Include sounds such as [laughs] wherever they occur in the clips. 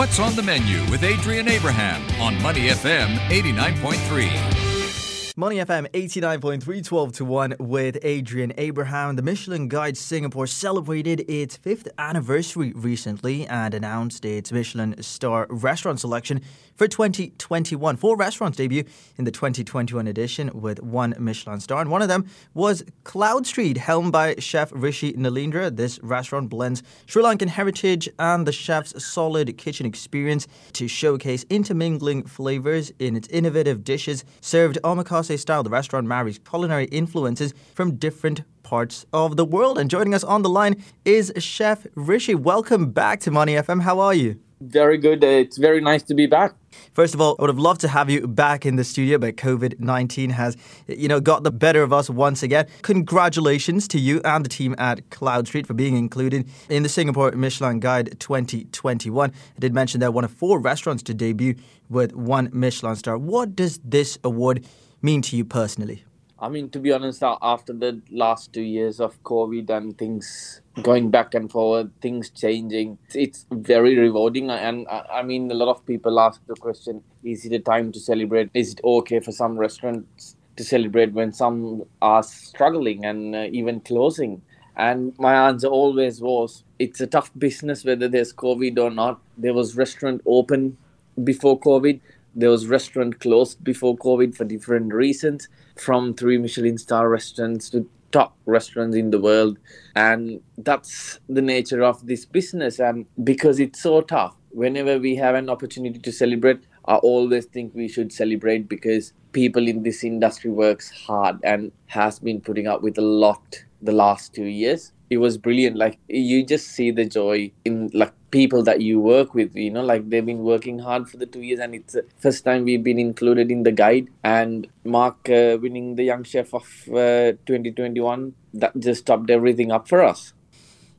What's on the menu with Adrian Abraham on Money FM 89.3. Money FM 89.3, 12 to 1 with Adrian Abraham. The Michelin Guide Singapore celebrated its fifth anniversary recently and announced its Michelin star restaurant selection for 2021. Four restaurants debut in the 2021 edition with one Michelin star, and one of them was Cloud Street, helmed by chef Rishi Naleendra. This restaurant blends Sri Lankan heritage and the chef's solid kitchen experience to showcase intermingling flavors in its innovative dishes served omakase style, the restaurant marries culinary influences from different parts of the world. And joining us on the line is Chef Rishi. Welcome back to Money FM. How are you? Very good. Uh, it's very nice to be back. First of all, I would have loved to have you back in the studio, but COVID 19 has, you know, got the better of us once again. Congratulations to you and the team at Cloud Street for being included in the Singapore Michelin Guide 2021. I did mention they're one of four restaurants to debut with one Michelin star. What does this award mean to you personally? I mean, to be honest, after the last two years of COVID and things going back and forward, things changing, it's very rewarding. And I mean, a lot of people ask the question is it a time to celebrate? Is it okay for some restaurants to celebrate when some are struggling and uh, even closing? And my answer always was it's a tough business whether there's COVID or not. There was restaurant open before COVID there was restaurant closed before covid for different reasons from three michelin star restaurants to top restaurants in the world. And that's the nature of this business. And because it's so tough whenever we have an opportunity to celebrate i always think we should celebrate because people in this industry works hard and has been putting up with a lot the last two years. It was brilliant. Like you just see the joy in like people that you work with you know like they've been working hard for the two years and it's the first time we've been included in the guide. And mark uh, winning the young chef of uh, 2021 that just topped everything up for us.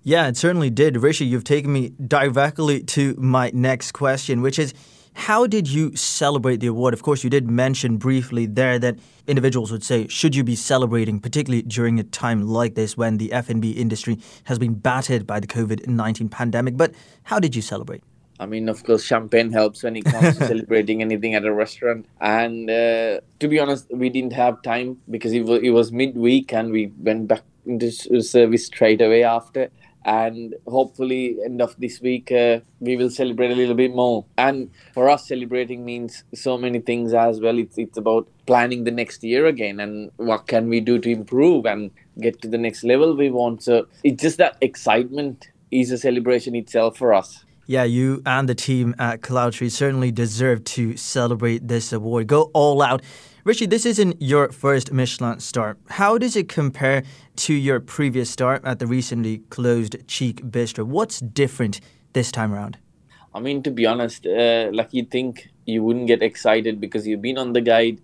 Yeah it certainly did. Rishi you've taken me directly to my next question which is how did you celebrate the award? Of course, you did mention briefly there that individuals would say, should you be celebrating, particularly during a time like this when the F&B industry has been battered by the COVID-19 pandemic. But how did you celebrate? I mean, of course, champagne helps when it comes to [laughs] celebrating anything at a restaurant. And uh, to be honest, we didn't have time because it was, it was midweek and we went back into service straight away after and hopefully end of this week uh, we will celebrate a little bit more. And for us celebrating means so many things as well. It's it's about planning the next year again and what can we do to improve and get to the next level we want. So it's just that excitement is a celebration itself for us. Yeah, you and the team at Cloud Street certainly deserve to celebrate this award. Go all out Rishi, this isn't your first Michelin star. How does it compare to your previous star at the recently closed Cheek Bistro? What's different this time around? I mean, to be honest, uh, like you think you wouldn't get excited because you've been on the guide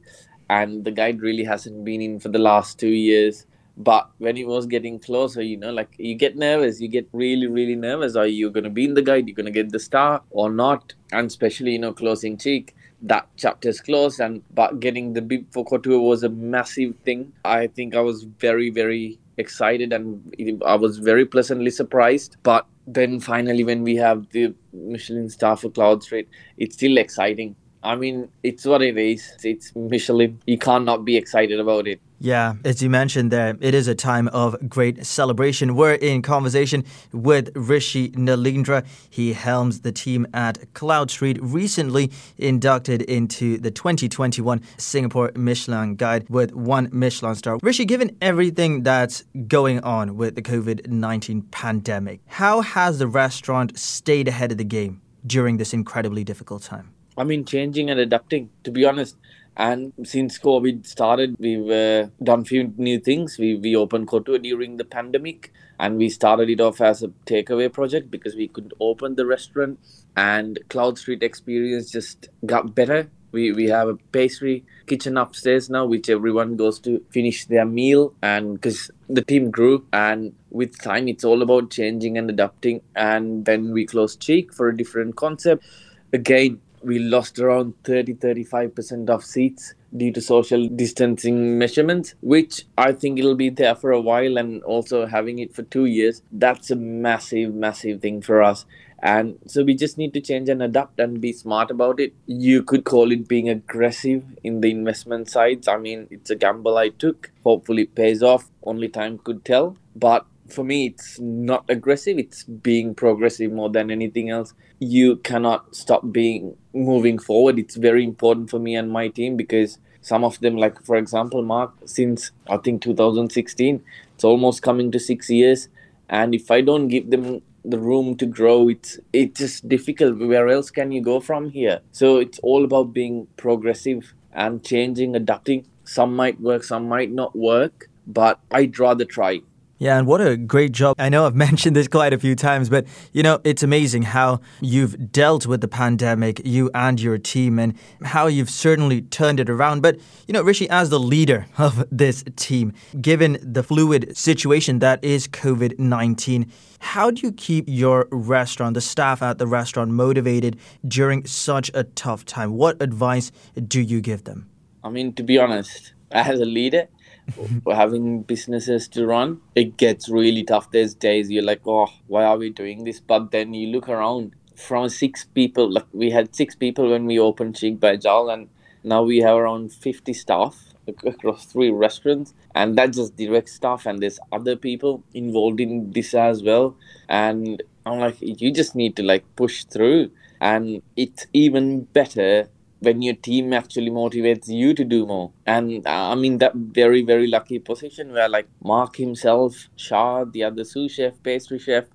and the guide really hasn't been in for the last two years. But when it was getting closer, you know, like you get nervous, you get really, really nervous. Are you going to be in the guide? You're going to get the star or not? And especially, you know, closing cheek that chapter is closed and but getting the bib for Kotuwa was a massive thing. I think i was very very excited and i was very pleasantly surprised. But then finally when we have the michelin star for cloud street it's still exciting i mean it's what it is it's michelin you can't not be excited about it yeah, as you mentioned there, it is a time of great celebration. We're in conversation with Rishi Naleendra. He helms the team at Cloud Street, recently inducted into the 2021 Singapore Michelin Guide with one Michelin star. Rishi, given everything that's going on with the COVID 19 pandemic, how has the restaurant stayed ahead of the game during this incredibly difficult time? I mean, changing and adapting. To be honest, and since COVID started, we've uh, done few new things. We we opened Kotuwa during the pandemic, and we started it off as a takeaway project because we couldn't open the restaurant. And Cloud Street experience just got better. We we have a pastry kitchen upstairs now, which everyone goes to finish their meal. And because the team grew, and with time, it's all about changing and adapting. And then we closed Cheek for a different concept. Again, we lost around 30 35% of seats due to social distancing measurements which i think it'll be there for a while and also having it for 2 years that's a massive massive thing for us And so we just need to change and adapt and be smart about it. You could call it being aggressive in the investment sides. I mean, it's a gamble I took. Hopefully, it pays off. Only time could tell. But for me, it's not aggressive. It's being progressive more than anything else. You cannot stop being moving forward. It's very important for me and my team because some of them, like for example, Mark, since I think 2016, it's almost coming to six years. And if I don't give them the room to grow, it's it's just difficult. Where else can you go from here? So it's all about being progressive and changing, adapting. Some might work, some might not work, but I'd rather try. Yeah, and what a great job. I know I've [laughs] mentioned this quite a few times, but you know, it's amazing how you've dealt with the pandemic, you and your team, and how you've certainly turned it around. But, you know, Rishi, as the leader [laughs] of this team, given the fluid situation that is COVID 19, how do you keep your restaurant, the staff at the restaurant, motivated during such a tough time? What advice do you give them? I mean, to be honest, [laughs] as a leader, [laughs] having businesses to run, it gets really tough. There's days you're like, oh, why are we doing this? But then you look around from six people, like we had six people when we opened Cheek by Jowl, and now we have around 50 staff across three restaurants and that's just direct staff and there's other people involved in this as well and i'm like you just need to like push through and it's even better when your team actually motivates you to do more. And uh, I'm in that very, very lucky position where, like, Mark himself, Shah, the other sous chef, pastry chef,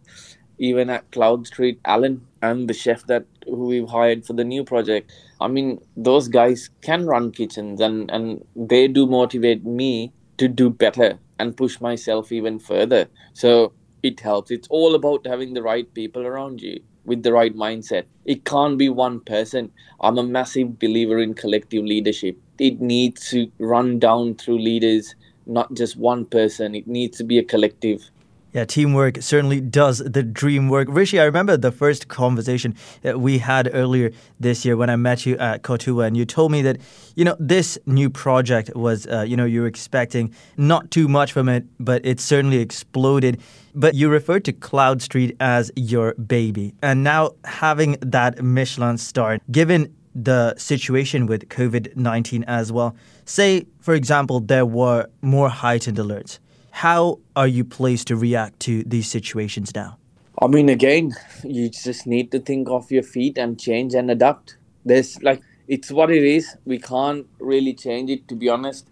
even at Cloud Street, Alan, and the chef that who we've hired for the new project. I mean, those guys can run kitchens and, and they do motivate me to do better and push myself even further. So it helps. It's all about having the right people around you with the right mindset. It can't be one person. I'm a massive believer in collective leadership. It needs to run down through leaders, not just one person. It needs to be a collective. Yeah, teamwork certainly does the dream work. Rishi, I remember the first conversation that we had earlier this year when I met you at Kotuwa, and you told me that, you know, this new project was, uh, you know, you were expecting not too much from it, but it certainly exploded. But you referred to Cloud Street as your baby. And now having that Michelin star, given the situation with COVID 19 as well, say, for example, there were more heightened alerts how are you placed to react to these situations now? I mean, again, you just need to think off your feet and change and adapt. There's like, it's what it is. We can't really change it, to be honest.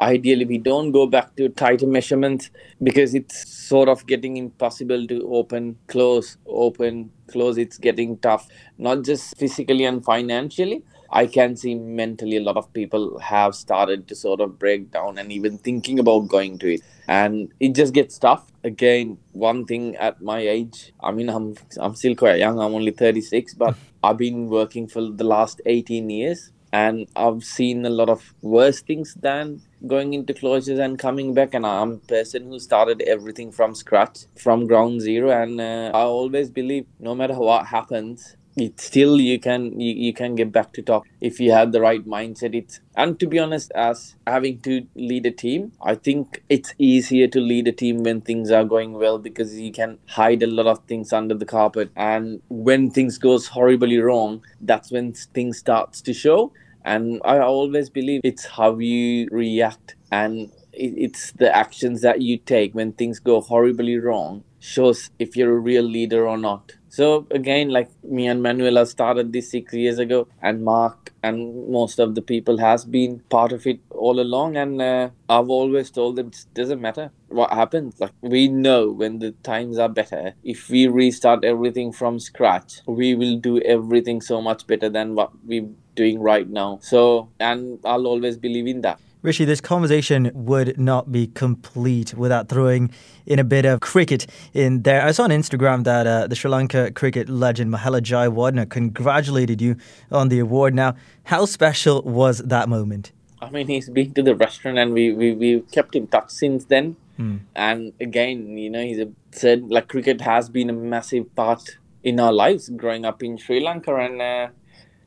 Ideally, we don't go back to tighter measurements because it's sort of getting impossible to open, close, open, close. It's getting tough, not just physically and financially, I can see mentally a lot of people have started to sort of break down and even thinking about going to it. And it just gets tough. Again, one thing at my age, I mean, I'm, I'm still quite young, I'm only 36, but [laughs] I've been working for the last 18 years and I've seen a lot of worse things than going into closures and coming back. And I'm a person who started everything from scratch, from ground zero. And uh, I always believe no matter what happens, it still you can you, you can get back to top if you have the right mindset. It's and to be honest as having to lead a team i think it's easier to lead a team when things are going well because you can hide a lot of things under the carpet. And when things goes horribly wrong that's when things starts to show. And i always believe it's how you react and it's the actions that you take when things go horribly wrong shows if you're a real leader or not so again, like me and Manuela started this six years ago, and Mark and most of the people has been part of it all along. And uh, I've always told them it doesn't matter what happens. Like we know when the times are better, if we restart everything from scratch, we will do everything so much better than what we're doing right now. So, and I'll always believe in that. Rishi, this conversation would not be complete without throwing in a bit of cricket in there. I saw on Instagram that uh, the Sri Lanka cricket legend Mahela Jayawardene congratulated you on the award. Now, how special was that moment? I mean, he's been to the restaurant and we, we, we kept in touch since then. Hmm. And again, you know, he's a, said like cricket has been a massive part in our lives growing up in Sri Lanka. And uh,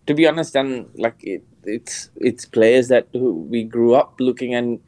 to be honest, and like it, it's it's players that we grew up looking and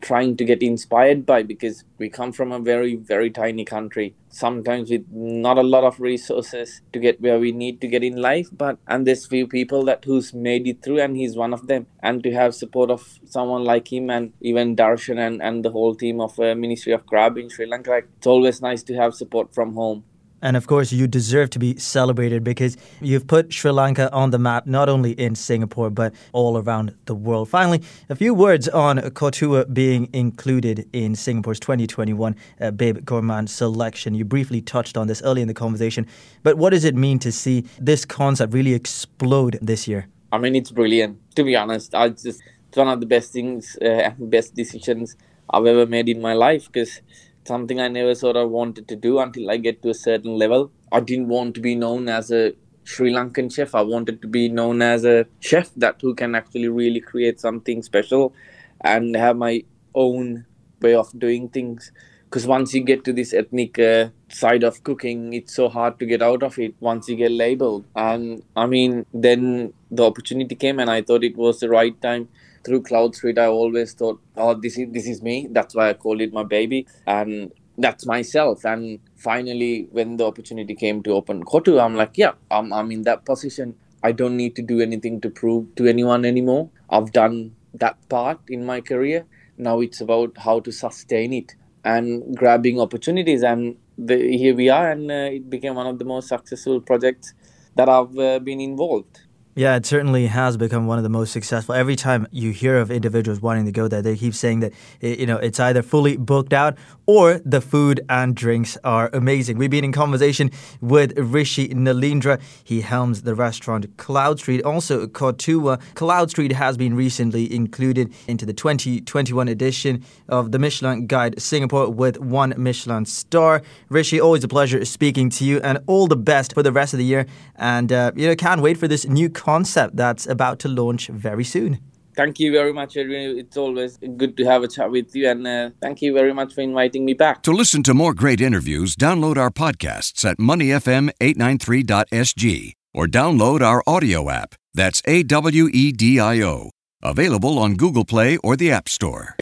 trying to get inspired by because we come from a very very tiny country. Sometimes with not a lot of resources to get where we need to get in life but and there's few people that who's made it through and he's one of them. And to have support of someone like him and even Dharshan and, and the whole team of uh, Ministry of Crab in sri lanka it's always nice to have support from home and of course, you deserve to be celebrated because you've put Sri Lanka on the map, not only in Singapore, but all around the world. Finally, a few words on Kotuwa being included in Singapore's 2021 uh, Bib Gourmand selection. You briefly touched on this early in the conversation, but what does it mean to see this concept really explode this year? I mean, it's brilliant. To be honest, I just it's one of the best things uh, best decisions I've ever made in my life because something I never sort of wanted to do until I get to a certain level. I didn't want to be known as a Sri Lankan chef. I wanted to be known as a chef that who can actually really create something special and have my own way of doing things. Because once you get to this ethnic uh, side of cooking, it's so hard to get out of it once you get labeled. And I mean, then the opportunity came, and I thought it was the right time through Cloud Street, I always thought, oh, this is this is me. That's why I called it my baby, and that's myself. And finally, when the opportunity came to open Kotu, I'm like, yeah, I'm I'm in that position. I don't need to do anything to prove to anyone anymore. I've done that part in my career. Now it's about how to sustain it and grabbing opportunities. And the, here we are, and uh, it became one of the most successful projects that I've uh, been involved. Yeah, it certainly has become one of the most successful. Every time you hear of individuals wanting to go there, they keep saying that you know it's either fully booked out or the food and drinks are amazing. We've been in conversation with Rishi Naleendra. He helms the restaurant Cloud Street. Also, Kotuwa. Cloud Street has been recently included into the 2021 edition of the Michelin Guide Singapore with one Michelin star. Rishi, always a pleasure speaking to you, and all the best for the rest of the year. And uh, you know, can't wait for this new concept that's about to launch very soon. Thank you very much, Adrian. It's always good to have a chat with you, and uh, thank you very much for inviting me back. To listen to more great interviews, download our podcasts at moneyfm893.sg or download our audio app. That's A W E D I O. Available on Google Play or the App Store.